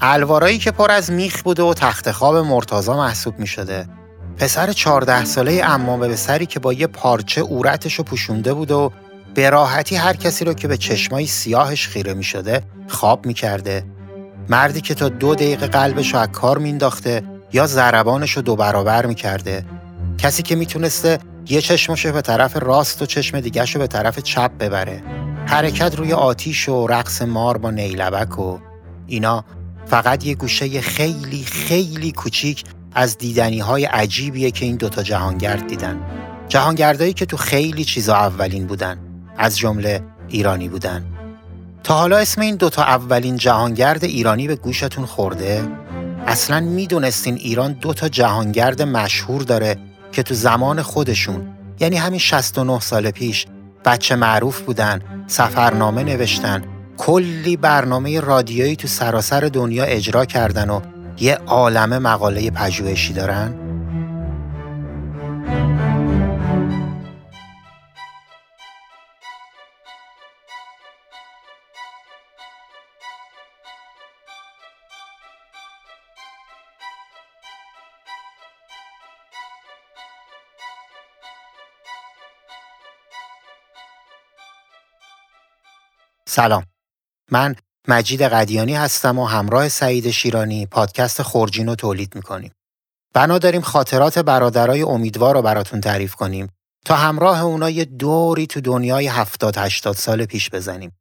الوارایی که پر از میخ بوده و تخت خواب مرتازا محسوب می شده. پسر چهارده ساله امامه به سری که با یه پارچه اورتش رو پوشونده بود و به راحتی هر کسی رو که به چشمای سیاهش خیره می شده خواب می کرده. مردی که تا دو دقیقه قلبش رو از کار مینداخته یا ضربانش رو دو برابر می کرده. کسی که می‌تونسته یه چشمش به طرف راست و چشم دیگرش رو به طرف چپ ببره. حرکت روی آتیش و رقص مار با نیلبک و اینا فقط یه گوشه خیلی خیلی کوچیک از دیدنی های عجیبیه که این دوتا جهانگرد دیدن. جهانگردایی که تو خیلی چیزا اولین بودن. از جمله ایرانی بودن. تا حالا اسم این دوتا اولین جهانگرد ایرانی به گوشتون خورده؟ اصلا می‌دونستین ایران دوتا جهانگرد مشهور داره که تو زمان خودشون یعنی همین 69 سال پیش بچه معروف بودن، سفرنامه نوشتن، کلی برنامه رادیویی تو سراسر دنیا اجرا کردن و یه عالمه مقاله پژوهشی دارن؟ سلام من مجید قدیانی هستم و همراه سعید شیرانی پادکست خورجین رو تولید می‌کنیم. بنا داریم خاطرات برادرای امیدوار رو براتون تعریف کنیم تا همراه اونا یه دوری تو دنیای 70 80 سال پیش بزنیم.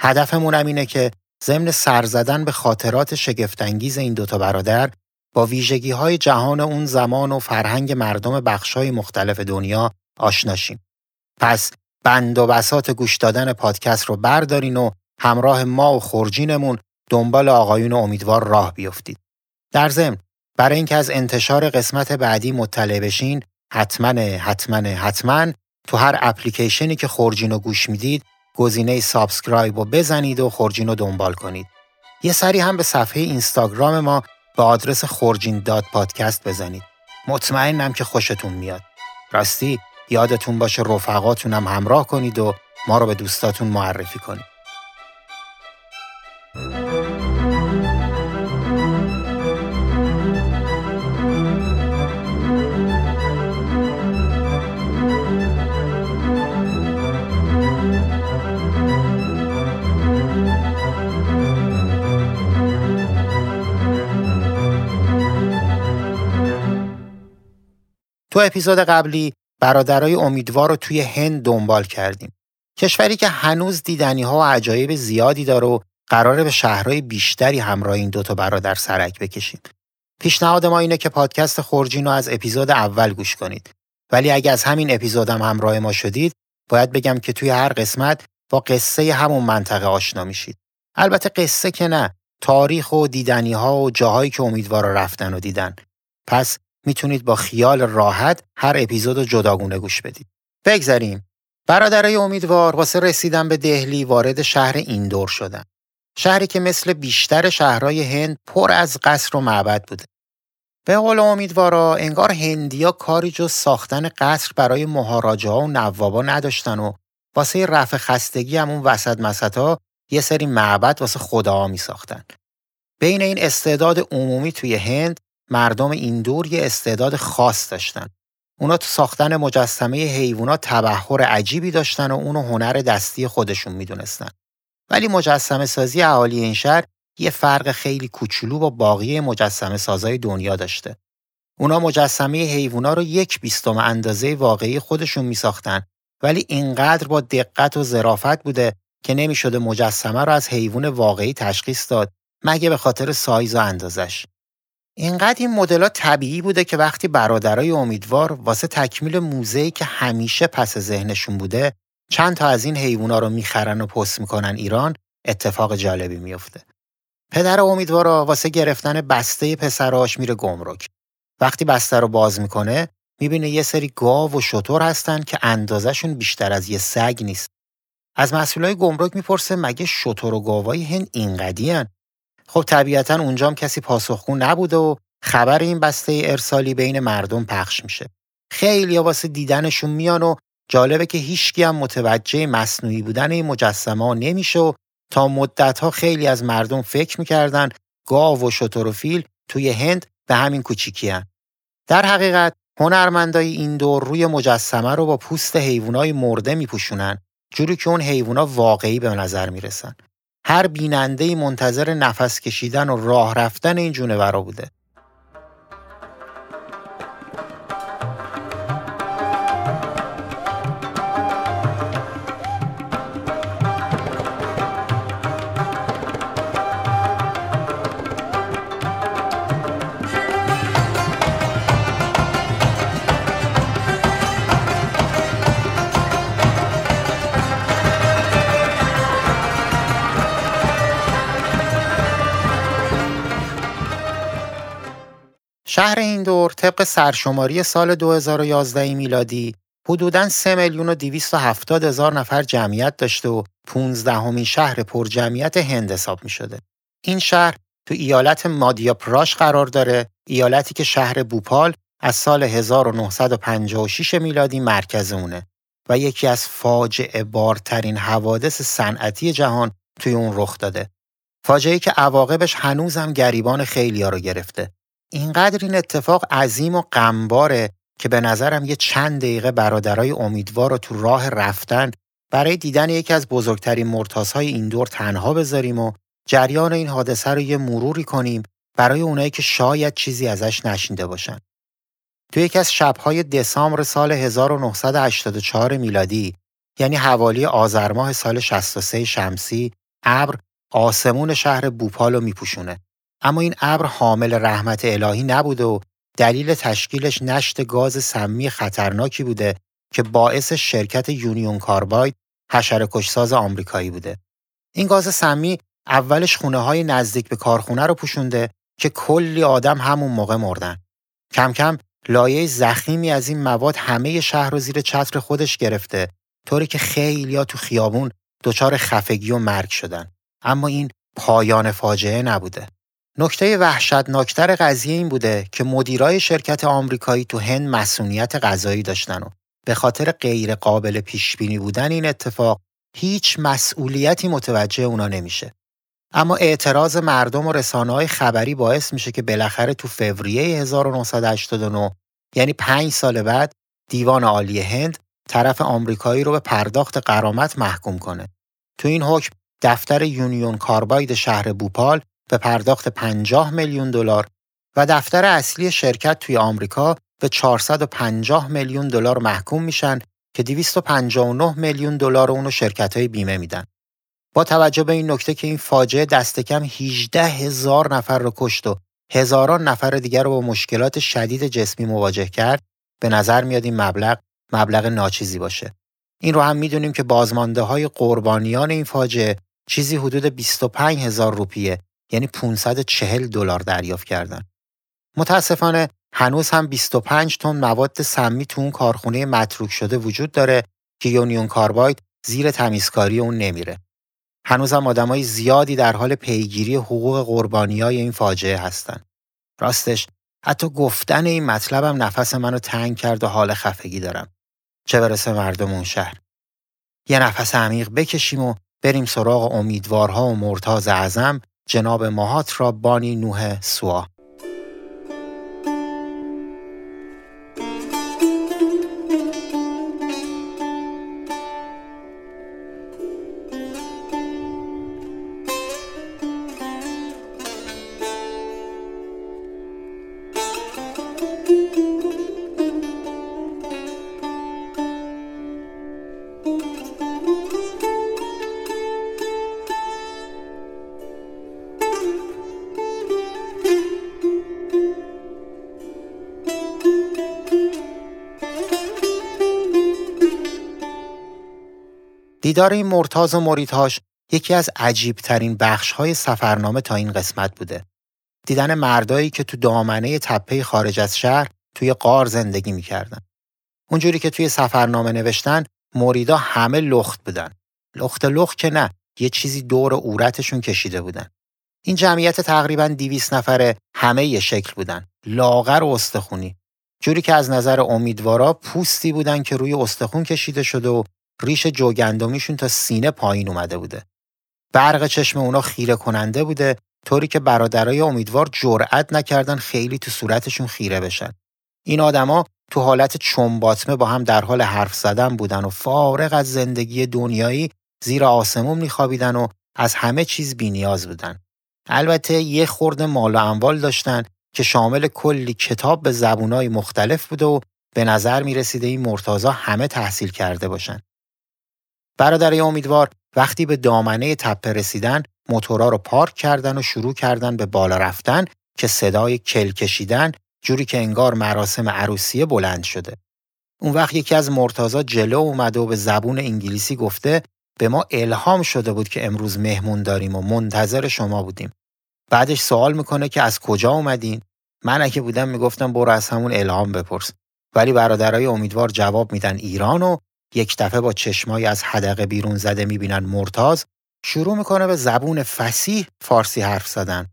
هدفمون هم اینه که ضمن سر زدن به خاطرات شگفتانگیز این دوتا برادر با ویژگی های جهان اون زمان و فرهنگ مردم بخشای مختلف دنیا آشنا شیم. پس بند و بساط گوش دادن پادکست رو بردارین و همراه ما و خورجینمون دنبال آقایون امیدوار راه بیفتید. در ضمن برای اینکه از انتشار قسمت بعدی مطلع بشین حتما حتما حتما تو هر اپلیکیشنی که خورجین رو گوش می‌دید گزینه subscribe رو بزنید و خورجین رو دنبال کنید. یه سری هم به صفحه اینستاگرام ما به آدرس خورجین dot podcast بزنید. مطمئنم که خوشتون میاد. راستی یادتون باشه رفقاتون هم همراه کنید و ما رو به دوستاتون معرفی کنید. تو اپیزود قبلی برادرای امیدوار رو توی هند دنبال کردیم. کشوری که هنوز دیدنی ها و عجایب زیادی داره و قراره به شهرهای بیشتری همراه این دوتا برادر سرک بکشیم. پیشنهاد ما اینه که پادکست خورجین رو از اپیزود اول گوش کنید. ولی اگه از همین اپیزودم هم همراه ما شدید، باید بگم که توی هر قسمت با قصه همون منطقه آشنا میشید. البته قصه که نه، تاریخ و دیدنی ها و جاهایی که امیدوارا رفتن و دیدن. پس می‌تونید با خیال راحت هر اپیزود جداگونه گوش بدید. بگذریم. برادرای امیدوار واسه رسیدن به دهلی وارد شهر ایندور شدن. شهری که مثل بیشتر شهرهای هند پر از قصر و معبد بوده. به قول امیدوارا انگار هندیا کاری جز ساختن قصر برای مهاراجه ها و نوابا نداشتن و واسه رفع خستگی هم اون وسط مسطا یه سری معبد واسه خداها می ساختن. بین این استعداد عمومی توی هند مردم این دور یه استعداد خاص داشتن. اونا تو ساختن مجسمه حیوانات تبهر عجیبی داشتن و اونو هنر دستی خودشون می‌دونستن. ولی مجسمه سازی اهالی این شهر یه فرق خیلی کوچولو با باقی مجسمه سازای دنیا داشته. اونا مجسمه حیوونا رو یک بیستم اندازه واقعی خودشون میساختن ولی اینقدر با دقت و ظرافت بوده که نمی‌شده مجسمه رو از حیوان واقعی تشخیص داد مگه به خاطر سایز و اندازش. اینقدر این مدل طبیعی بوده که وقتی برادرای امیدوار واسه تکمیل موزه‌ای که همیشه پس ذهنشون بوده چند تا از این حیوونا رو می‌خرن و پست می‌کنن ایران اتفاق جالبی میفته. پدر امیدوارا واسه گرفتن بسته پسراش میره گمرک. وقتی بسته رو باز می‌کنه می‌بینه یه سری گاو و شطور هستن که اندازشون بیشتر از یه سگ نیست. از مسئولای گمرک می‌پرسه مگه شطور و گاوای هند اینقدی خب طبیعتا اونجام کسی پاسخگو نبوده و خبر این بسته ارسالی بین مردم پخش میشه. خیلی واسه دیدنشون میان و جالبه که هیچکی هم متوجه مصنوعی بودن این مجسمه ها نمیشه و تا مدت ها خیلی از مردم فکر می‌کردن گاو و شتر و فیل توی هند به همین کوچیکی هن. در حقیقت هنرمندای این دور روی مجسمه رو با پوست حیوانای مرده میپوشونن جوری که اون حیوونا واقعی به نظر می‌رسن. هر بیننده منتظر نفس کشیدن و راه رفتن این جونورا بوده. شهر این دور طبق سرشماری سال 2011 میلادی حدوداً 3 میلیون و 270 هزار نفر جمعیت داشته و 15 همین شهر پر جمعیت هند حساب می شده. این شهر تو ایالت مادیا پراش قرار داره، ایالتی که شهر بوپال از سال 1956 میلادی مرکز اونه و یکی از فاجعه بارترین حوادث صنعتی جهان توی اون رخ داده. فاجعه که عواقبش هنوزم گریبان خیلیا رو گرفته. اینقدر این اتفاق عظیم و غمباره که به نظرم یه چند دقیقه برادرای امیدوار رو تو راه رفتن برای دیدن یکی از بزرگترین مرتازهای این دور تنها بذاریم و جریان این حادثه رو یه مروری کنیم برای اونایی که شاید چیزی ازش نشنیده باشن. تو یکی از شبهای دسامبر سال 1984 میلادی یعنی حوالی آذر ماه سال 63 شمسی ابر آسمون شهر بوپال رو میپوشونه. اما این ابر حامل رحمت الهی نبوده و دلیل تشکیلش نشت گاز سمی خطرناکی بوده که باعث شرکت یونیون کارباید حشره کشساز آمریکایی بوده. این گاز سمی اولش خونه های نزدیک به کارخونه رو پوشونده که کلی آدم همون موقع مردن. کم کم لایه زخیمی از این مواد همه شهر رو زیر چتر خودش گرفته طوری که خیلیا تو خیابون دچار خفگی و مرگ شدن. اما این پایان فاجعه نبوده. نکته وحشتناکتر قضیه این بوده که مدیرای شرکت آمریکایی تو هند مسئولیت غذایی داشتن و به خاطر غیر قابل پیش بینی بودن این اتفاق هیچ مسئولیتی متوجه اونا نمیشه. اما اعتراض مردم و رسانه های خبری باعث میشه که بالاخره تو فوریه 1989 یعنی پنج سال بعد دیوان عالی هند طرف آمریکایی رو به پرداخت قرامت محکوم کنه. تو این حکم دفتر یونیون کارباید شهر بوپال به پرداخت 50 میلیون دلار و دفتر اصلی شرکت توی آمریکا به 450 میلیون دلار محکوم میشن که 259 میلیون دلار اونو شرکت های بیمه میدن. با توجه به این نکته که این فاجعه دست کم 18 هزار نفر رو کشت و هزاران نفر دیگر رو با مشکلات شدید جسمی مواجه کرد به نظر میاد این مبلغ مبلغ ناچیزی باشه. این رو هم می‌دونیم که بازمانده های قربانیان این فاجعه چیزی حدود 25 هزار روپیه یعنی 540 دلار دریافت کردن. متاسفانه هنوز هم 25 تن مواد سمی تو اون کارخونه متروک شده وجود داره که یونیون کارباید زیر تمیزکاری اون نمیره. هنوز هم آدمای زیادی در حال پیگیری حقوق قربانی های این فاجعه هستن. راستش حتی گفتن این مطلبم نفس منو تنگ کرد و حال خفگی دارم. چه برسه مردم اون شهر. یه نفس عمیق بکشیم و بریم سراغ امیدوارها و مرتاز اعظم جناب ماهات را بانی نوح سوا. دیدار این مرتاز و مریدهاش یکی از عجیب ترین بخش های سفرنامه تا این قسمت بوده. دیدن مردایی که تو دامنه تپه خارج از شهر توی قار زندگی می‌کردن. اونجوری که توی سفرنامه نوشتن مریدا همه لخت بودن. لخت لخت که نه یه چیزی دور اورتشون کشیده بودن. این جمعیت تقریبا 200 نفره همه یه شکل بودن. لاغر و استخونی. جوری که از نظر امیدوارا پوستی بودن که روی استخون کشیده شده و ریش جوگندمیشون تا سینه پایین اومده بوده. برق چشم اونا خیره کننده بوده طوری که برادرای امیدوار جرأت نکردن خیلی تو صورتشون خیره بشن. این آدما تو حالت چنباتمه با هم در حال حرف زدن بودن و فارغ از زندگی دنیایی زیر آسمون میخوابیدن و از همه چیز بینیاز بودن. البته یه خورده مال و اموال داشتن که شامل کلی کتاب به زبونای مختلف بوده و به نظر می رسیده این مرتازا همه تحصیل کرده باشن. برادرای امیدوار وقتی به دامنه تپه رسیدن موتورا رو پارک کردن و شروع کردن به بالا رفتن که صدای کل کشیدن جوری که انگار مراسم عروسی بلند شده. اون وقت یکی از مرتازا جلو اومده و به زبون انگلیسی گفته به ما الهام شده بود که امروز مهمون داریم و منتظر شما بودیم. بعدش سوال می‌کنه که از کجا اومدین؟ من اگه بودم می‌گفتم برو از همون الهام بپرس. ولی برادرای امیدوار جواب میدن ایران و یک دفعه با چشمای از حدقه بیرون زده می‌بینن مرتاز شروع می‌کنه به زبون فسیح فارسی حرف زدن.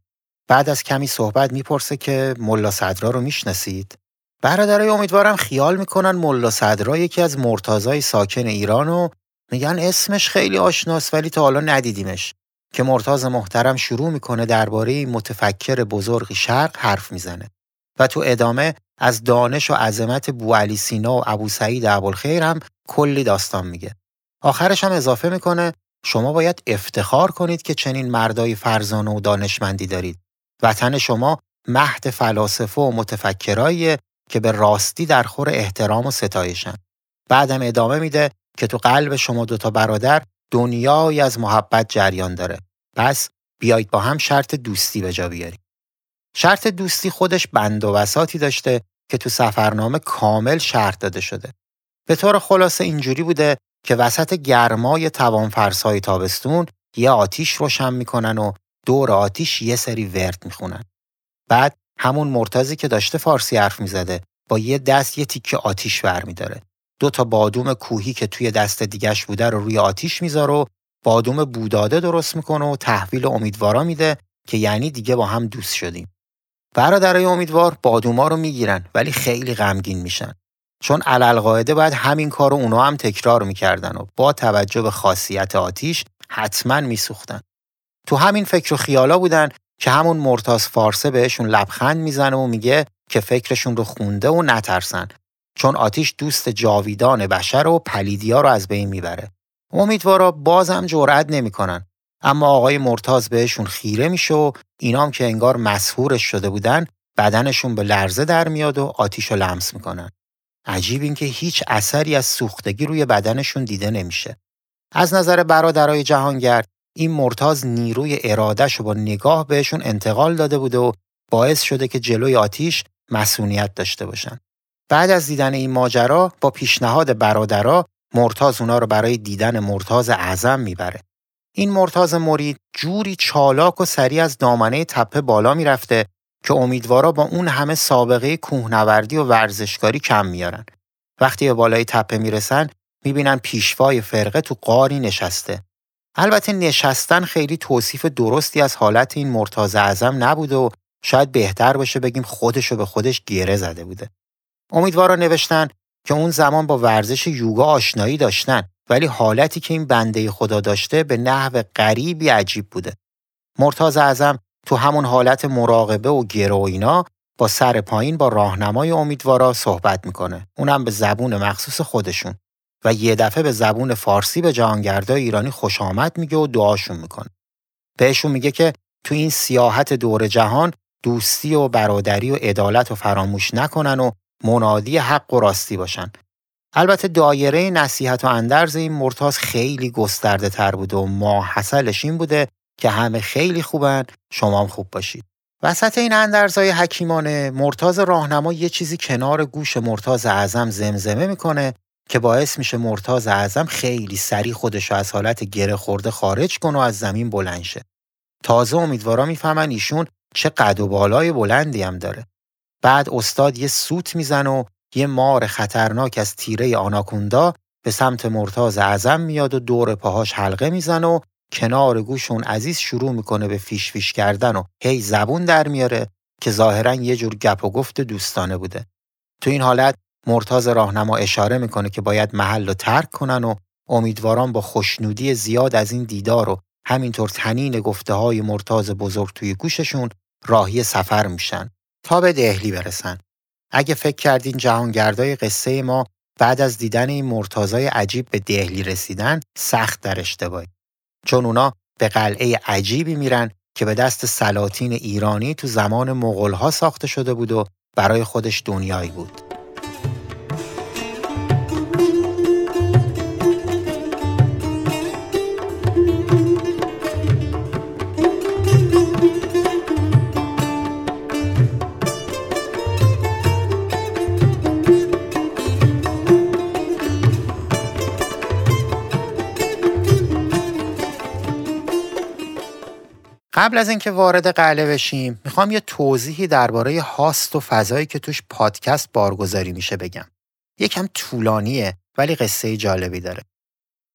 بعد از کمی صحبت می‌پرسه که ملا صدرا رو می‌شناسید؟ برادرای امیدوارم خیال می‌کنن ملا صدرا یکی از مرتازای ساکن ایران و میگن اسمش خیلی آشناس ولی تا حالا ندیدیمش که مرتاز محترم شروع می‌کنه درباره متفکر بزرگ شرق حرف می‌زنه و تو ادامه از دانش و عظمت بو علی سینا و ابو سعید ابوالخیر هم کلی داستان میگه. آخرش هم اضافه می‌کنه شما باید افتخار کنید که چنین مردای فرزانه و دانشمندی دارید. وطن شما مهد فلاسفه و متفکرایی که به راستی در خور احترام و ستایشن. بعدم ادامه میده که تو قلب شما دوتا برادر دنیایی از محبت جریان داره. پس بیایید با هم شرط دوستی به جا بیاریم. شرط دوستی خودش بند و وساتی داشته که تو سفرنامه کامل شرط داده شده. به طور خلاصه اینجوری بوده که وسط گرمای توانفرسای تابستون یه آتیش روشن می‌کنن و دور آتیش یه سری ورد می‌خونن. بعد همون مرتزی که داشته فارسی حرف می‌زده با یه دست یه تیکه آتیش برمیداره. دو تا بادوم کوهی که توی دست دیگش بوده رو روی آتیش می‌ذاره و بادوم بوداده درست می‌کنه و تحویل امیدوارا میده که یعنی دیگه با هم دوست شدیم. برادرای امیدوار بادوما رو می‌گیرن ولی خیلی غمگین میشن. چون علل قاعده باید همین کار رو اونا هم تکرار می‌کردن و با توجه به خاصیت آتیش حتما میسوختن. تو همین فکر و خیالا بودن که همون مرتاز فارسه بهشون لبخند می‌زنه و میگه که فکرشون رو خونده و نترسن چون آتیش دوست جاویدان بشر و پلیدیا رو از بین می‌بره. امیدوارا بازم جرأت نمی‌کنن. اما آقای مرتاز بهشون خیره میشه و اینام که انگار مسهورش شده بودن بدنشون به لرزه در میاد و آتیش رو لمس می‌کنن. عجیب این که هیچ اثری از سوختگی روی بدنشون دیده نمیشه. از نظر برادرای جهانگرد این مرتاز نیروی ارادش رو با نگاه بهشون انتقال داده بوده و باعث شده که جلوی آتیش مسئولیت داشته باشن. بعد از دیدن این ماجرا با پیشنهاد برادرا مرتاز اونا رو برای دیدن مرتاز اعظم می‌بره. این مرتاز مرید جوری چالاک و سریع از دامنه تپه بالا می‌رفته که امیدوارا با اون همه سابقه کوهنوردی و ورزشکاری کم میارن. وقتی به بالای تپه می‌رسن می‌بینن پیشوای فرقه تو قاری نشسته. البته نشستن خیلی توصیف درستی از حالت این مرتاز اعظم نبوده و شاید بهتر باشه بگیم خودشو به خودش گیره زده بوده. امیدوارا نوشتن که اون زمان با ورزش یوگا آشنایی داشتن ولی حالتی که این بنده خدا داشته به نحو غریبی عجیب بوده. مرتاز اعظم تو همون حالت مراقبه و گرو و اینا با سر پایین با راهنمای امیدوارا صحبت می‌کنه. اونم به زبون مخصوص خودشون و یه دفعه به زبون فارسی به جهانگردای ایرانی خوش آمد میگه و دعاشون می‌کنه. بهشون میگه که تو این سیاحت دور جهان دوستی و برادری و عدالت و فراموش نکنن و منادی حق و راستی باشن. البته دایره نصیحت و اندرز این مرتاز خیلی گسترده تر بوده و ما حسلش این بوده که همه خیلی خوبن شما هم خوب باشید. وسط این اندرزای حکیمانه مرتاز راهنما یه چیزی کنار گوش مرتاز اعظم زمزمه می‌کنه که باعث میشه مرتاز اعظم خیلی سریع خودش از حالت گره خورده خارج کنه و از زمین بلند شه. تازه امیدوارا می‌فهمن ایشون چه قد و بالای بلندی هم داره. بعد استاد یه سوت می‌زنه و یه مار خطرناک از تیره آناکوندا به سمت مرتاز اعظم میاد و دور پاهاش حلقه می‌زنه و کنار گوش اون عزیز شروع می‌کنه به فیش فیش کردن و هی زبون در میاره که ظاهرا یه جور گپ و گفت دوستانه بوده. تو این حالت مرتاز راهنما اشاره می‌کنه که باید محل رو ترک کنن و امیدواران با خوشنودی زیاد از این دیدار و همینطور تنین گفته های مرتاز بزرگ توی گوششون راهی سفر میشن تا به دهلی برسن. اگه فکر کردین جهانگردای قصه ما بعد از دیدن این مرتازای عجیب به دهلی رسیدن سخت در اشتباهی. چون اونا به قلعه عجیبی میرن که به دست سلاطین ایرانی تو زمان مغلها ساخته شده بود و برای خودش دنیایی بود. قبل از اینکه وارد قلعه بشیم می‌خوام یه توضیحی درباره هاست و فضایی که توش پادکست بارگذاری میشه بگم. یکم طولانیه ولی قصه جالبی داره.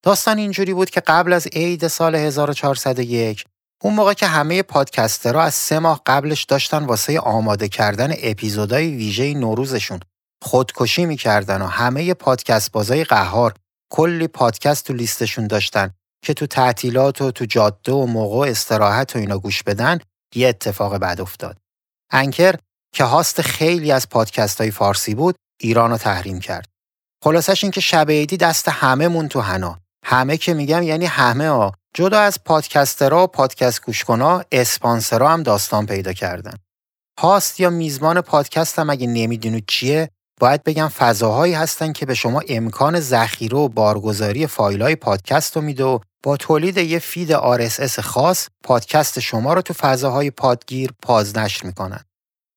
داستان اینجوری بود که قبل از عید سال 1401 اون موقع که همه پادکسترها از سه ماه قبلش داشتن واسه آماده کردن اپیزودهای ویژه نوروزشون خودکشی می‌کردن و همه پادکست بازای قهار کلی پادکست تو لیستشون داشتن که تو تعطیلات و تو جاده و موقع استراحت و اینا گوش بدن یه اتفاق بد افتاد. Anchor که host خیلی از پادکست های فارسی بود ایران رو تحریم کرد. خلاصش این که شب عیدی دست همه مون تو حنا. همه که میگم یعنی همه ها جدا از پادکسترها و پادکست گوشکنا اسپانسرها هم داستان پیدا کردن. host یا میزبان پادکست هم اگه نمی‌دونید چیه باید بگم فضاهایی هستن که به شما امکان ذخیره و بارگذاری فایل های پادکست رو میده و با تولید یه feed RSS خاص پادکست شما رو تو فضاهای پادگیر بازنشر می‌کنن.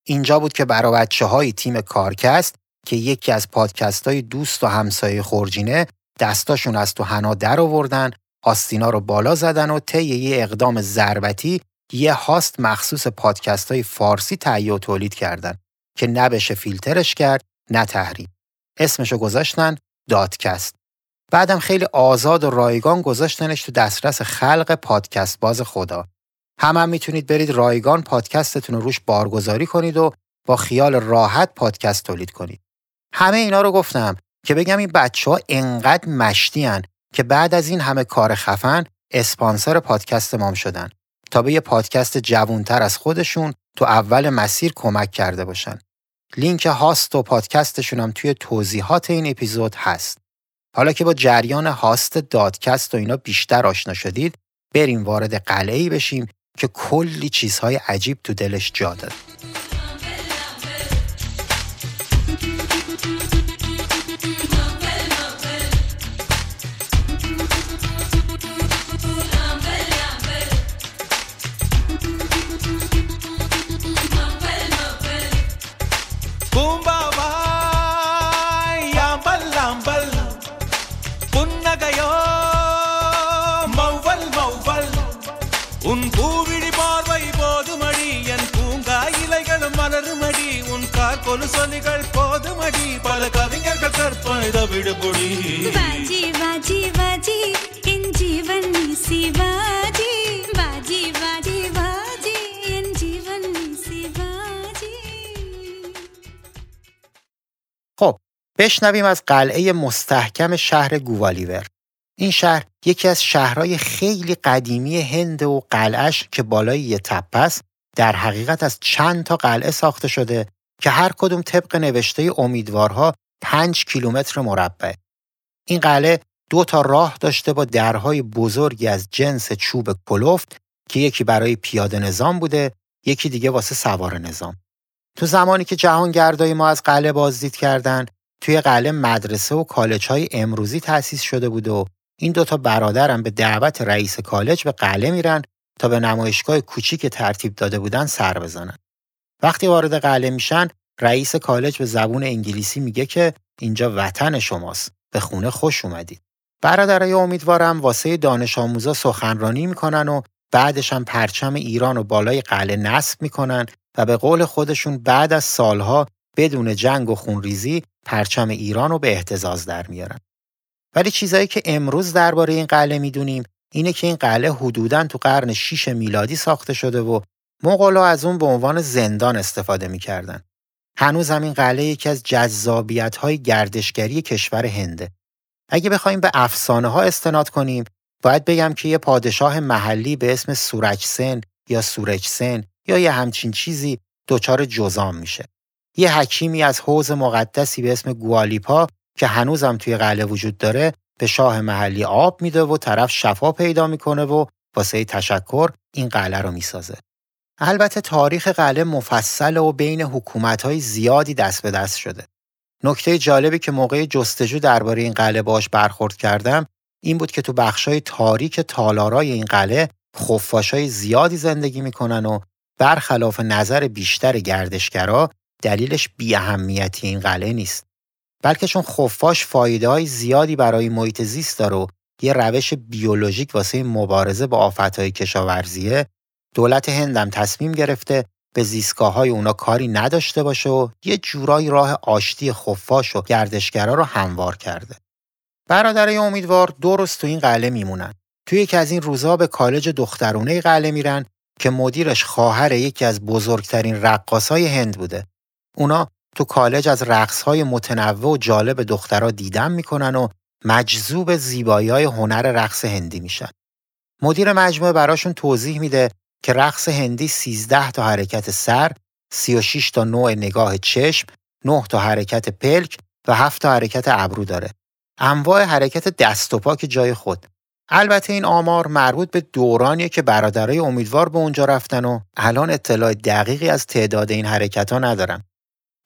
اینجا بود که برای بچه های تیم کارکست که یکی از پادکست های دوست و همسایه خورجینه دستاشون از تو حنا در آوردن آستینا رو بالا زدن و طی یه اقدام ضربتی یه هاست مخصوص پادکست های فارسی تهیه و تولید کردن که نبشه فیلترش کرد نه تحریم. اسمشو گذاشتن دادکست. بعدم خیلی آزاد و رایگان گذاشتنش تو دسترس خلق پادکست باز خدا. هم, هم می‌تونید برید رایگان پادکستتون رو روش بارگذاری کنید و با خیال راحت پادکست تولید کنید. همه اینا رو گفتم که بگم این بچه ها انقدر مشتی که بعد از این همه کار خفن اسپانسر پادکست مام شدن تا به یه پادکست جوونتر از خودشون تو اول مسیر کمک کرده باشن. لینک هاست و پادکستشون هم توی توضیحات این اپیزود هست. حالا که با جریان هاست دادکست و اینا بیشتر آشنا شدید بریم وارد قلعه‌ای بشیم که کلی چیزهای عجیب تو دلش جا داد. கொலுசொலிகள் கோதுமடி பல கவிஞர்கள் கற்பத விடுபொடி வாஜி வாஜி வாஜி என் ஜீவன் சிவாஜி வாஜி வாஜி வாஜி என் ஜீவன் நீ خب بشنویم از قلعه مستحکم شهر گووالیور این شهر یکی از شهرهای خیلی قدیمی هند و قلعش که بالای یه تپه است در حقیقت از چند تا قلعه ساخته شده که هر کدوم طبق نوشته امیدوارها 5 کیلومتر مربع. این قلعه دو تا راه داشته با درهای بزرگی از جنس چوب کلفت که یکی برای پیاده نظام بوده، یکی دیگه واسه سوار نظام. تو زمانی که جهانگردای ما از قلعه بازدید کردن، توی قلعه مدرسه و کالج های امروزی تأسیس شده بود و این دوتا برادرم به دعوت رئیس کالج به قلعه میرن تا به نمایشگاه کوچیک ترتیب داده بودن سر بزنن. وقتی وارد قلعه میشن رئیس کالج به زبون انگلیسی میگه که اینجا وطن شماست به خونه خوش اومدید برادرای امیدوارم واسه دانش آموزا سخنرانی می‌کنن و بعدش هم پرچم ایران و بالای قلعه نصب می‌کنن و به قول خودشون بعد از سالها بدون جنگ و خونریزی پرچم ایران رو به احتزاز در میارن. ولی چیزایی که امروز درباره این قلعه می‌دونیم اینه که این قلعه حدوداً تو قرن 6 میلادی ساخته شده و مغلا از اون به عنوان زندان استفاده می‌کردن. هنوز همین قلعه یکی از جذابیت های گردشگری کشور هنده. اگه بخوایم به افسانه ها استناد کنیم باید بگم که یه پادشاه محلی به اسم سورچسن یا سورچسن یا یه همچین چیزی دچار جزام میشه. یه حکیمی از حوز مقدسی به اسم گوالیپا که هنوزم توی قلعه وجود داره به شاه محلی آب میده و طرف شفا پیدا می‌کنه و واسه تشکر این قلعه رو می‌سازه. البته تاریخ قلعه مفصل و بین حکومت‌های زیادی دست به دست شده. نکته جالبی که موقع جستجو درباره این قلعه باش برخورد کردم این بود که تو بخشای تاریک تالارای این قلعه خفاشای زیادی زندگی می‌کنن و برخلاف نظر بیشتر گردشگرا دلیلش بی اهمیتی این قلعه نیست. بلکه چون خفاش فایده های زیادی برای محیط زیست داره و یه روش بیولوژیک واسه مبارزه با آفتهای کشاورزیه دولت هندم تصمیم گرفته به زیستگاه های اونا کاری نداشته باشه و یه جورایی راه آشتی خفاش و گردشگرا رو هموار کرده. برادرای امیدوار درست تو این قلعه میمونن. توی یکی از این روزها به کالج دخترونه قلعه میرن که مدیرش خواهر یکی از بزرگترین رقاصای هند بوده. اونا تو کالج از رقصهای متنوع و جالب دخترها دیدن می‌کنن و مجذوب زیبایی های هنر رقص هندی میشن. مدیر مجموعه براشون توضیح میده که رقص هندی 13 تا حرکت سر، 36 تا نوع نگاه چشم، 9 تا حرکت پلک و 7 تا حرکت ابرو داره. انواع حرکت دست و پا که جای خود. البته این آمار مربوط به دورانیه که برادرای امیدوار به اونجا رفتن و الان اطلاع دقیقی از تعداد این حرکت ها ندارم.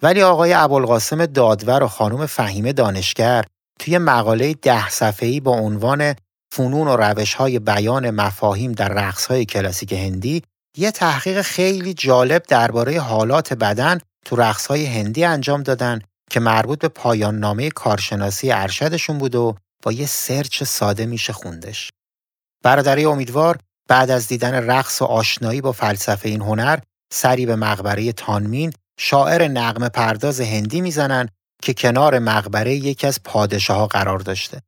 ولی آقای ابوالقاسم دادور و خانم فهیمه دانشگر توی مقاله ده صفحه‌ای با عنوان فنون و روش های بیان مفاهیم در رقص های کلاسیک هندی یه تحقیق خیلی جالب درباره حالات بدن تو رقص های هندی انجام دادن که مربوط به پایان نامه کارشناسی ارشدشون بود و با یه سرچ ساده میشه خوندش. برادری امیدوار بعد از دیدن رقص و آشنایی با فلسفه این هنر سری به مقبره تانمین شاعر نقم پرداز هندی می‌زنن که کنار مقبره یکی از پادشاه ها قرار داشته.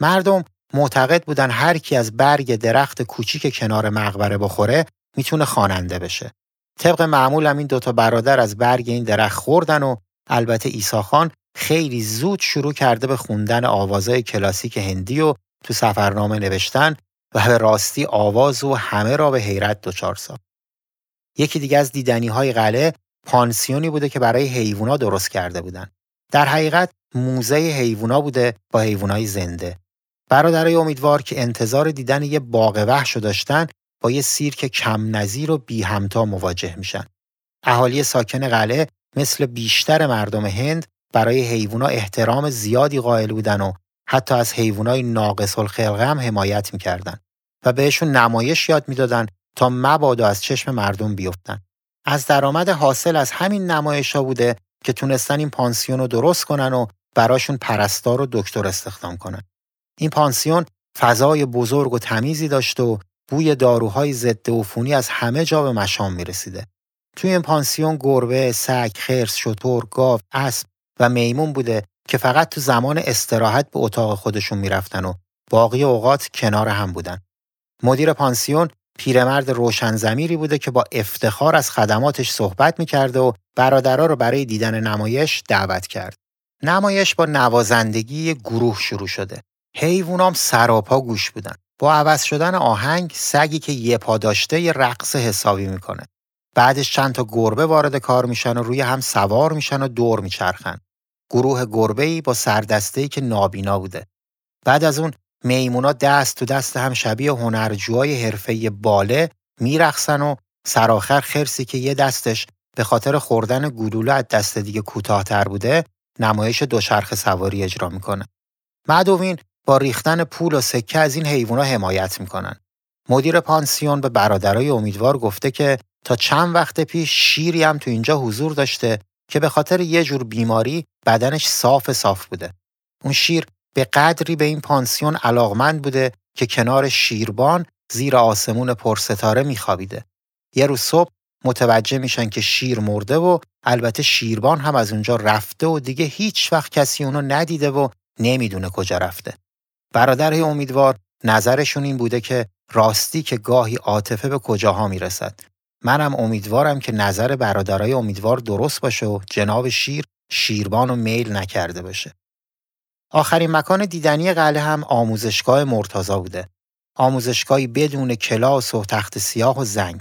مردم معتقد بودن هر کی از برگ درخت کوچیک کنار مقبره بخوره می‌تونه خواننده بشه. طبق معمول هم این دوتا برادر از برگ این درخت خوردن و البته ایسا خان خیلی زود شروع کرده به خوندن آوازهای کلاسیک هندی و تو سفرنامه نوشتن و به راستی آواز و همه را به حیرت دچار ساخت. یکی دیگه از دیدنی های قلعه پانسیونی بوده که برای حیوونا درست کرده بودن. در حقیقت موزه حیوونا بوده با حیوانای زنده. برادرای امیدوار که انتظار دیدن یه باغ وحش داشتن با یه سیرک کم نظیر و بی همتا مواجه میشن. اهالی ساکن قلعه مثل بیشتر مردم هند برای حیوونا احترام زیادی قائل بودن و حتی از حیوانای ناقص الخلقه هم حمایت می‌کردن و بهشون نمایش یاد می‌دادن تا مبادا از چشم مردم بیفتن. از درآمد حاصل از همین نمایش ها بوده که تونستن این پانسیون رو درست کنن و براشون پرستار و دکتر استخدام کنن. این پانسیون فضای بزرگ و تمیزی داشته و بوی داروهای ضد عفونی از همه جا به مشام می‌رسیده. توی این پانسیون گربه، سگ، خرس، شتر، گاو، اسب و میمون بوده که فقط تو زمان استراحت به اتاق خودشون می‌رفتن و باقی اوقات کنار هم بودن. مدیر پانسیون پیرمرد روشن زمیری بوده که با افتخار از خدماتش صحبت می‌کرده و برادرها رو برای دیدن نمایش دعوت کرد. نمایش با نوازندگی گروه شروع شده. حیوانام سراپا گوش بودن. با عوض شدن آهنگ سگی که یه پا داشته یه رقص حسابی می‌کنه. بعدش چند تا گربه وارد کار میشن و روی هم سوار میشن و دور میچرخن. گروه گربه ای با سردسته که نابینا بوده. بعد از اون میمونا دست تو دست هم شبیه هنرجوهای حرفه باله میرقصن و سراخر خرسی که یه دستش به خاطر خوردن گلوله از دست دیگه کوتاهتر بوده نمایش دوچرخه سواری اجرا می‌کنه. مدوین با ریختن پول و سکه از این حیوونا حمایت می‌کنن. مدیر پانسیون به برادرای امیدوار گفته که تا چند وقت پیش شیری هم تو اینجا حضور داشته که به خاطر یه جور بیماری بدنش صاف صاف بوده. اون شیر به قدری به این پانسیون علاقمند بوده که کنار شیربان زیر آسمون پرستاره میخوابیده. یه روز صبح متوجه میشن که شیر مرده و البته شیربان هم از اونجا رفته و دیگه هیچ وقت کسی اونو ندیده و نمی‌دونه کجا رفته. برادر امیدوار نظرشون این بوده که راستی که گاهی عاطفه به کجاها می‌رسد. منم امیدوارم که نظر برادرای امیدوار درست باشه و جناب شیر شیربان و میل نکرده باشه. آخرین مکان دیدنی قلعه هم آموزشگاه مرتازا بوده. آموزشگاهی بدون کلاس و تخت سیاه و زنگ.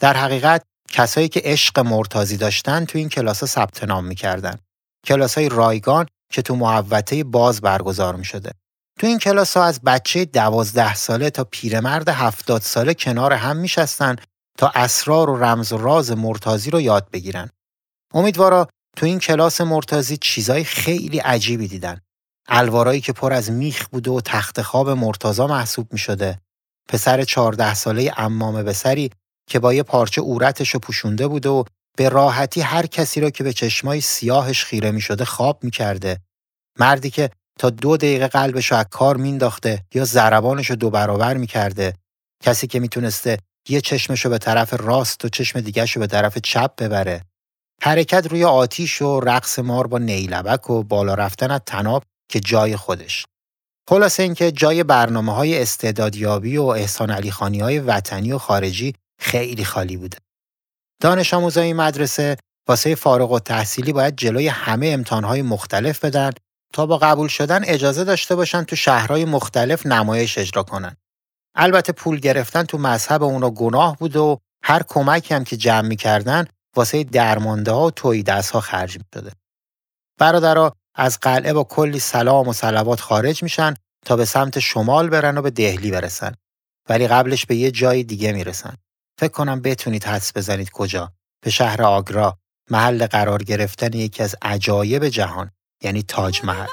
در حقیقت کسایی که عشق مرتازی داشتن تو این کلاس ثبت نام می‌کردن. کلاس های رایگان که تو محوطه باز برگزار می شده. تو این کلاس ها از بچه دوازده ساله تا پیرمرد هفتاد ساله کنار هم میشستن تا اسرار و رمز و راز مرتازی رو یاد بگیرن. امیدوارا تو این کلاس مرتازی چیزای خیلی عجیبی دیدن. الوارایی که پر از میخ بوده و تخت خواب مرتازا محسوب می شده. پسر چهارده ساله امامه بسری که با یه پارچه اورتش پوشونده بوده و به راحتی هر کسی را که به چشمای سیاهش خیره می شده خواب می کرده. مردی که تا دو دقیقه قلبش از کار مینداخته یا ضربانش رو دو برابر می‌کرده. کسی که می‌تونسته یه چشمش رو به طرف راست و چشم دیگرش رو به طرف چپ ببره. حرکت روی آتیش و رقص مار با نیلبک و بالا رفتن از تناب که جای خودش. خلاصه اینکه جای برنامه های استعدادیابی و احسان علی خانی های وطنی و خارجی خیلی خالی بوده. دانش آموزای مدرسه واسه فارغ و تحصیلی باید جلوی همه امتحانهای مختلف بدن تا با قبول شدن اجازه داشته باشن تو شهرهای مختلف نمایش اجرا کنن. البته پول گرفتن تو مذهب اونا گناه بود و هر کمکی هم که جمع می‌کردن واسه درمانده ها و توی دست ها خرج می شده. برادرها از قلعه با کلی سلام و سلوات خارج میشن تا به سمت شمال برن و به دهلی برسن. ولی قبلش به یه جای دیگه می‌رسن. فکر کنم بتونید حدس بزنید کجا. به شهر آگرا محل قرار گرفتن یکی از عجایب جهان یعنی تاج محل.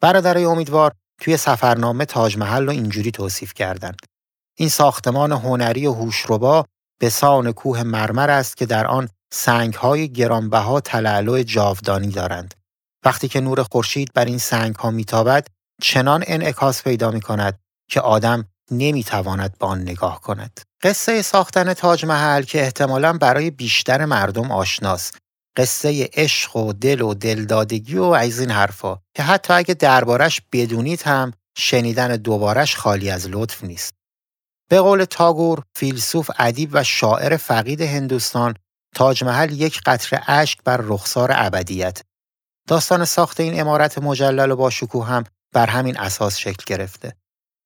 برادرای امیدوار توی سفرنامه تاج محل رو اینجوری توصیف کردند. این ساختمان هنری و هوشربا به سان کوه مرمر است که در آن سنگهای گرانبها تلالو جاودانی دارند. وقتی که نور خورشید بر این سنگها میتابد چنان انعکاس پیدا می کند که آدم نمی‌تواند به آن نگاه کند. قصه ساختن تاج محل که احتمالاً برای بیشتر مردم آشناست. قصه عشق و دل و دلدادگی و از این حرفا که حتی اگه دربارش بدونید هم شنیدن دوبارش خالی از لطف نیست. به قول تاگور، فیلسوف ادیب و شاعر فقید هندوستان، تاج محل یک قطره اشک بر رخسار ابدیت. داستان ساخت این امارت مجلل و با شکوه هم بر همین اساس شکل گرفته.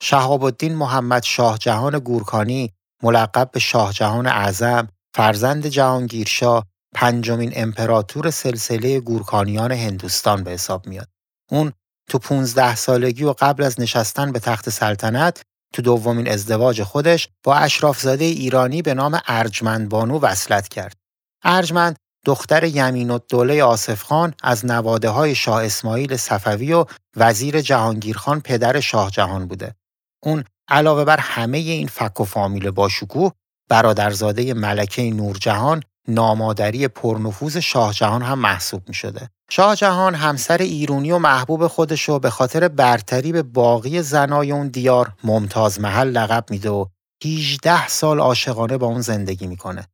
شهاب الدین محمد شاه جهان گورکانی ملقب به شاه جهان اعظم فرزند جهانگیرشاه پنجمین امپراتور سلسله گورکانیان هندوستان به حساب میاد. اون تو 15 سالگی و قبل از نشستن به تخت سلطنت تو دومین ازدواج خودش با اشرافزاده ایرانی به نام ارجمند بانو وصلت کرد. ارجمند دختر یمین و دوله آصف خان از نواده های شاه اسماعیل صفوی و وزیر جهانگیرخان پدر شاه جهان بوده. اون علاوه بر همه این فک و فامیل با شکوه برادرزاده ملکه نورجهان نامادری پرنفوذ شاه جهان هم محسوب می شده. شاه جهان همسر ایرونی و محبوب خودش به خاطر برتری به باقی زنای اون دیار ممتاز محل لقب میده و 18 سال عاشقانه با اون زندگی می‌کنه.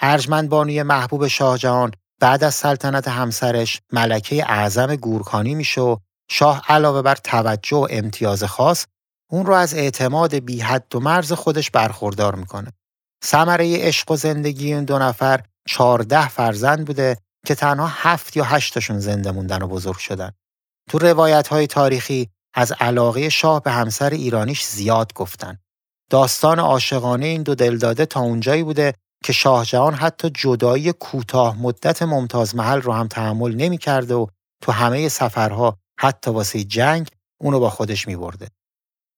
ارجمند بانوی محبوب شاه جهان بعد از سلطنت همسرش ملکه اعظم گورکانی میشه و شاه علاوه بر توجه و امتیاز خاص اون رو از اعتماد بی حد و مرز خودش برخوردار می‌کنه. ثمره عشق و زندگی این دو نفر چهارده فرزند بوده که تنها هفت یا هشتشون زنده موندن و بزرگ شدن. تو روایت های تاریخی از علاقه شاه به همسر ایرانیش زیاد گفتن. داستان عاشقانه این دو دلداده تا اونجایی بوده که شاه جهان حتی جدایی کوتاه مدت ممتاز محل رو هم تحمل نمی کرده و تو همه سفرها حتی واسه جنگ اونو با خودش می برده.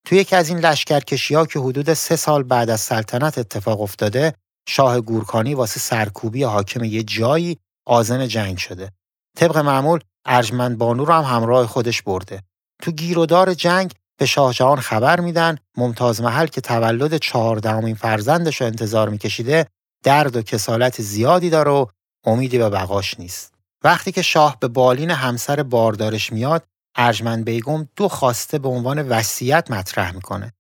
تو یکی از این لشکرکشی ها که حدود سه سال بعد از سلطنت اتفاق افتاده شاه گورکانی واسه سرکوبی حاکم یه جایی آزم جنگ شده. طبق معمول ارجمند بانو رو هم همراه خودش برده. تو گیرودار جنگ به شاه جهان خبر میدن ممتاز محل که تولد چهاردهمین فرزندش رو انتظار میکشیده درد و کسالت زیادی داره و امیدی به بقاش نیست. وقتی که شاه به بالین همسر باردارش میاد ارجمند بیگم دو خواسته به عنوان وصیت مطرح می‌کنه.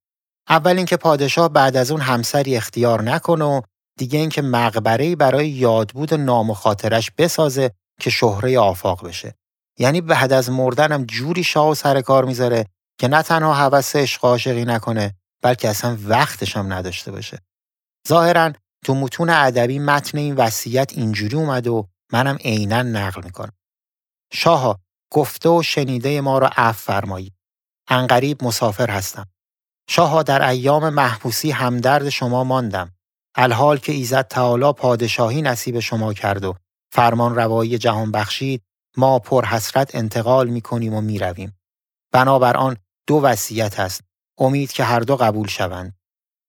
اول اینکه پادشاه بعد از اون همسری اختیار نکنه و دیگه اینکه مقبره‌ای برای یادبود نام و خاطرش بسازه که شهره آفاق بشه. یعنی بعد از مردنم جوری شاه و سر کار می‌ذاره که نه تنها هوس عشق عاشقی نکنه بلکه اصلا وقتش هم نداشته باشه. ظاهرا تو متون ادبی متن این وصیت اینجوری اومده و منم عینا نقل می‌کنم. شاها گفته و شنیده ما را عفو فرمایید. انقریب مسافر هستم. شاها در ایام محبوسی همدرد شما ماندم. الحال که ایزد تعالی پادشاهی نصیب شما کرد و فرمان روایی جهان بخشید ما پر حسرت انتقال می کنیم و می رویم. بنابر آن دو وصیت است. امید که هر دو قبول شوند.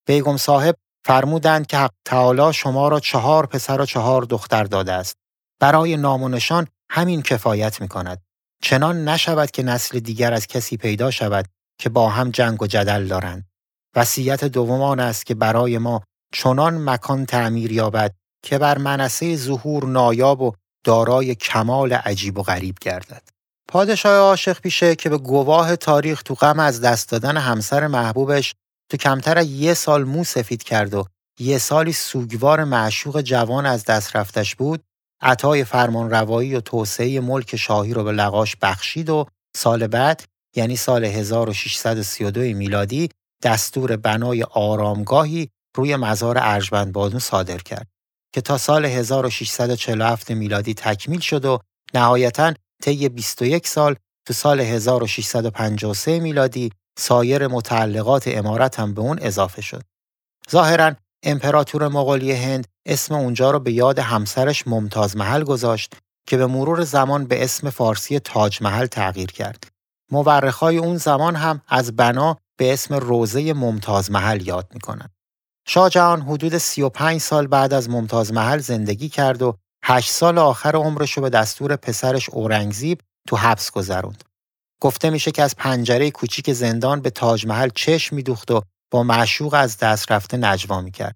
بیگم صاحب فرمودند که حق تعالی شما را چهار پسر و چهار دختر داده است. برای نام و نشان همین کفایت می کند. چنان نشود که نسل دیگر از کسی پیدا شود که با هم جنگ و جدل دارند. وصیت دوم آن است که برای ما چنان مکان تعمیر یابد که بر منصه ظهور نایاب و دارای کمال عجیب و غریب گردد. پادشاه عاشق پیشه که به گواه تاریخ تو غم از دست دادن همسر محبوبش تو کمتر از یه سال مو سفید کرد و یه سالی سوگوار معشوق جوان از دست رفتش بود عطای فرمان روایی و توسعه ملک شاهی رو به لقاش بخشید و سال بعد یعنی سال 1632 میلادی دستور بنای آرامگاهی روی مزار ارجبند بادون صادر کرد که تا سال 1647 میلادی تکمیل شد و نهایتا طی 21 سال تو سال 1653 میلادی سایر متعلقات امارت هم به اون اضافه شد. ظاهرا امپراتور مغولی هند اسم اونجا رو به یاد همسرش ممتاز محل گذاشت که به مرور زمان به اسم فارسی تاج محل تغییر کرد. مورخای اون زمان هم از بنا به اسم روزه ممتاز محل یاد می‌کنن. شاه جهان حدود 35 سال بعد از ممتاز محل زندگی کرد و 8 سال آخر عمرش رو به دستور پسرش اورنگزیب تو حبس گذروند. گفته میشه که از پنجره کوچیک زندان به تاج محل چشم میدوخت و با معشوق از دست رفته نجوا می‌کرد.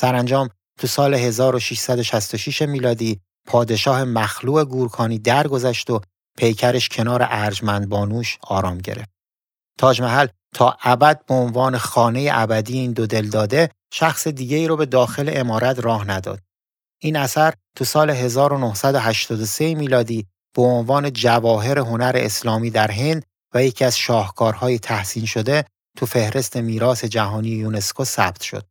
سرانجام تو سال 1666 میلادی پادشاه مخلوع گورکانی درگذشت و پیکرش کنار ارجمند بانوش آرام گرفت. تاج محل تا ابد به عنوان خانه ابدی این دو دل داده شخص دیگه ای رو به داخل امارت راه نداد. این اثر تو سال 1983 میلادی به عنوان جواهر هنر اسلامی در هند و یکی از شاهکارهای تحسین شده تو فهرست میراث جهانی یونسکو ثبت شد.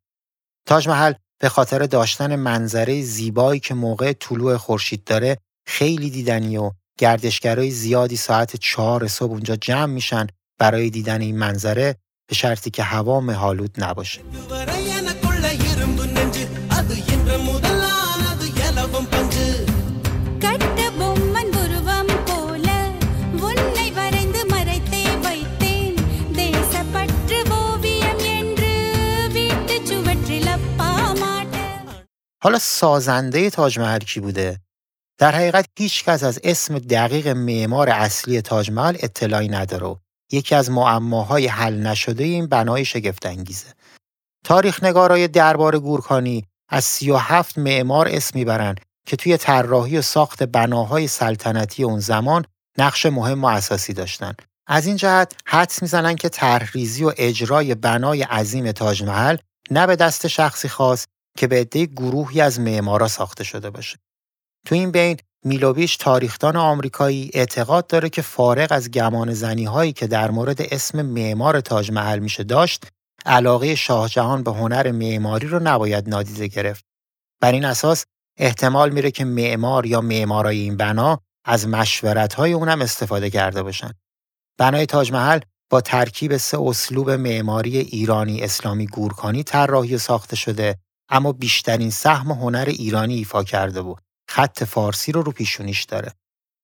تاج محل به خاطر داشتن منظره زیبایی که موقع طلوع خورشید داره خیلی دیدنی و گردشگرای زیادی ساعت چهار صبح اونجا جمع میشن برای دیدن این منظره به شرطی که هوا مهالود نباشه. حالا سازنده تاج محل کی بوده؟ در حقیقت هیچ کس از اسم دقیق معمار اصلی تاج محل اطلاعی نداره یکی از معماهای حل نشده این بنای شگفت انگیزه. تاریخ نگارای دربار گورکانی از 37 معمار اسم می‌برن که توی طراحی و ساخت بناهای سلطنتی اون زمان نقش مهم و اساسی داشتن. از این جهت حدس می‌زنن که طرحریزی و اجرای بنای عظیم تاج محل نه به دست شخصی خاص که به عده گروهی از معمارا ساخته شده باشه. تو این بین میلوویچ تاریخدان آمریکایی اعتقاد داره که فارغ از گمان زنی هایی که در مورد اسم معمار تاج محل میشه داشت، علاقه شاه جهان به هنر معماری رو نباید نادیده گرفت. بر این اساس احتمال میره که معمار یا معمارای این بنا از مشورت های اونم استفاده کرده باشن. بنای تاج محل با ترکیب سه اسلوب معماری ایرانی اسلامی گورکانی طراحی ساخته شده اما بیشترین سهم هنر ایرانی ایفا کرده بود. خط فارسی رو رو پیشونیش داره.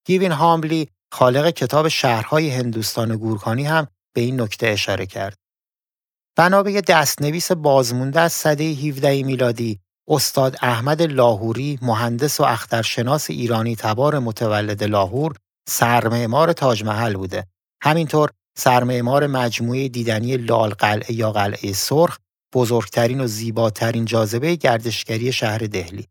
گیوین هامبلی خالق کتاب شهرهای هندوستان گورکانی هم به این نکته اشاره کرد. بنا به دستنویس بازمونده از سده 17 میلادی استاد احمد لاهوری مهندس و اخترشناس ایرانی تبار متولد لاهور سرمعمار تاج محل بوده. همینطور سرمعمار مجموعه دیدنی لال قلعه یا قلعه سرخ بزرگترین و زیباترین جاذبه گردشگری شهر دهلی.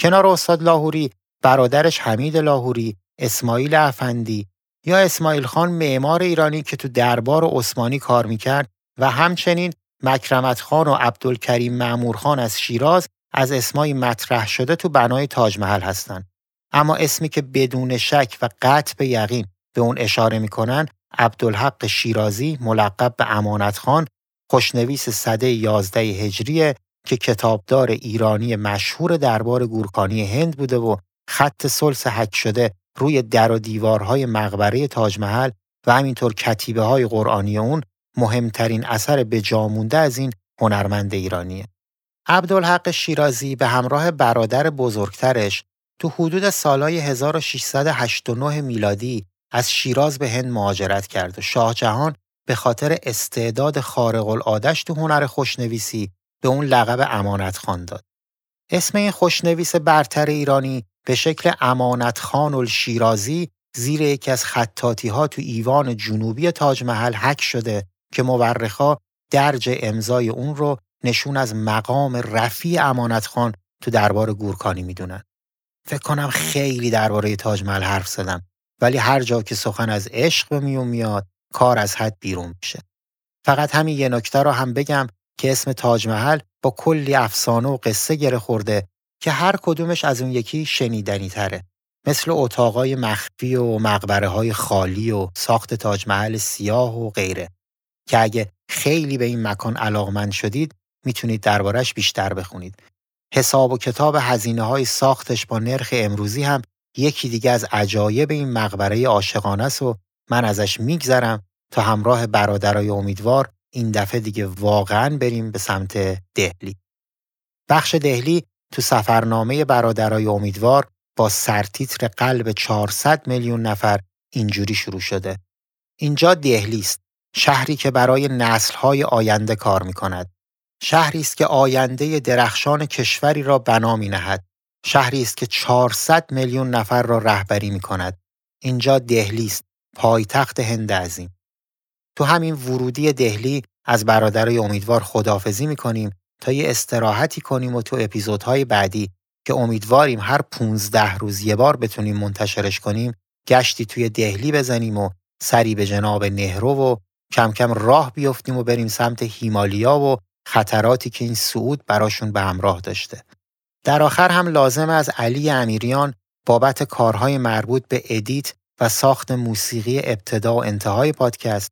کنار استاد لاهوری برادرش حمید لاهوری، اسماعیل افندی یا اسماعیل خان معمار ایرانی که تو دربار عثمانی کار می‌کرد و همچنین مکرمت خان و عبدالکریم معمور خان از شیراز از اسمایی مطرح شده تو بنای تاج محل هستن. اما اسمی که بدون شک و قطع به یقین به اون اشاره می‌کنن عبدالحق شیرازی ملقب به امانت خان خوشنویس صده 11 هجریه که کتابدار ایرانی مشهور دربار گورکانی هند بوده و خط سلس حک شده روی در و دیوارهای مقبره تاج محل و همینطور کتیبه های قرآنی اون مهمترین اثر به جامونده از این هنرمند ایرانیه. عبدالحق شیرازی به همراه برادر بزرگترش تو حدود سالهای 1689 میلادی از شیراز به هند مهاجرت کرد و شاه جهان به خاطر استعداد خارق العادش تو هنر خوشنویسی به اون لقب امانت خان داد. اسم این خوشنویس برتر ایرانی به شکل امانت خان الشیرازی زیر یکی از خطاتی ها تو ایوان جنوبی تاج محل حک شده که مورخا درج امضای اون رو نشون از مقام رفیع امانت خان تو دربار گورکانی می‌دونن. فکر کنم خیلی درباره تاج محل حرف زدم ولی هر جا که سخن از عشق به میون میاد کار از حد بیرون میشه. فقط همین یه نکته رو هم بگم که اسم تاج محل با کلی افسانه و قصه گره خورده که هر کدومش از اون یکی شنیدنی تره. مثل اتاقای مخفی و مقبره های خالی و ساخت تاج محل سیاه و غیره که اگه خیلی به این مکان علاقمند شدید می‌تونید دربارش بیشتر بخونید. حساب و کتاب هزینه های ساختش با نرخ امروزی هم یکی دیگه از عجایب این مقبره عاشقانه است و من ازش میگذرم تا همراه برادرای امیدوار این دفعه دیگه واقعا بریم به سمت دهلی. بخش دهلی تو سفرنامه برادرای امیدوار با سرتیتر قلب 400 میلیون نفر اینجوری شروع شده. اینجا دهلی است، شهری که برای نسل‌های آینده کار می‌کند. شهری است که آینده درخشان کشوری را بنا می‌نهد. شهری است که 400 میلیون نفر را رهبری می‌کند. اینجا دهلی است، پایتخت هند عظیم. تو همین ورودی دهلی از برادرای امیدوار خدافزی می‌کنیم تا یه استراحتی کنیم و تو اپیزودهای بعدی که امیدواریم هر 15 روز یه بار بتونیم منتشرش کنیم گشتی توی دهلی بزنیم و سری به جناب نهرو و کم کم راه بیفتیم و بریم سمت هیمالیا و خطراتی که این صعود براشون به همراه داشته. در آخر هم لازم از علی امیریان بابت کارهای مربوط به ادیت و ساخت موسیقی ابتدا و انتهای پادکست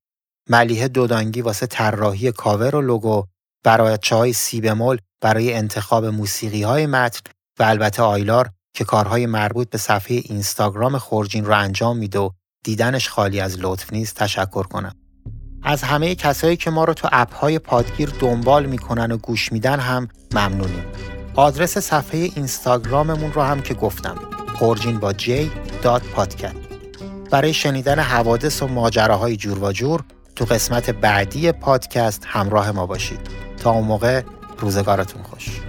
ملیه دودانگی واسه طراحی کاور و لوگو برایتچه های سی بمول برای انتخاب موسیقی های متن و البته آیلار که کارهای مربوط به صفحه اینستاگرام خورجین رو انجام میده و دیدنش خالی از لطف نیست تشکر کنم. از همه کسایی که ما رو تو اپ های پادگیر دنبال می‌کنن و گوش میدن هم ممنونیم. آدرس صفحه اینستاگراممون رو هم که گفتم خورجین با جی دات پادکست. برای شنیدن حوادث و ماجراهای جور و جور تو قسمت بعدی پادکست همراه ما باشید. تا اون موقع روزگارتون خوش.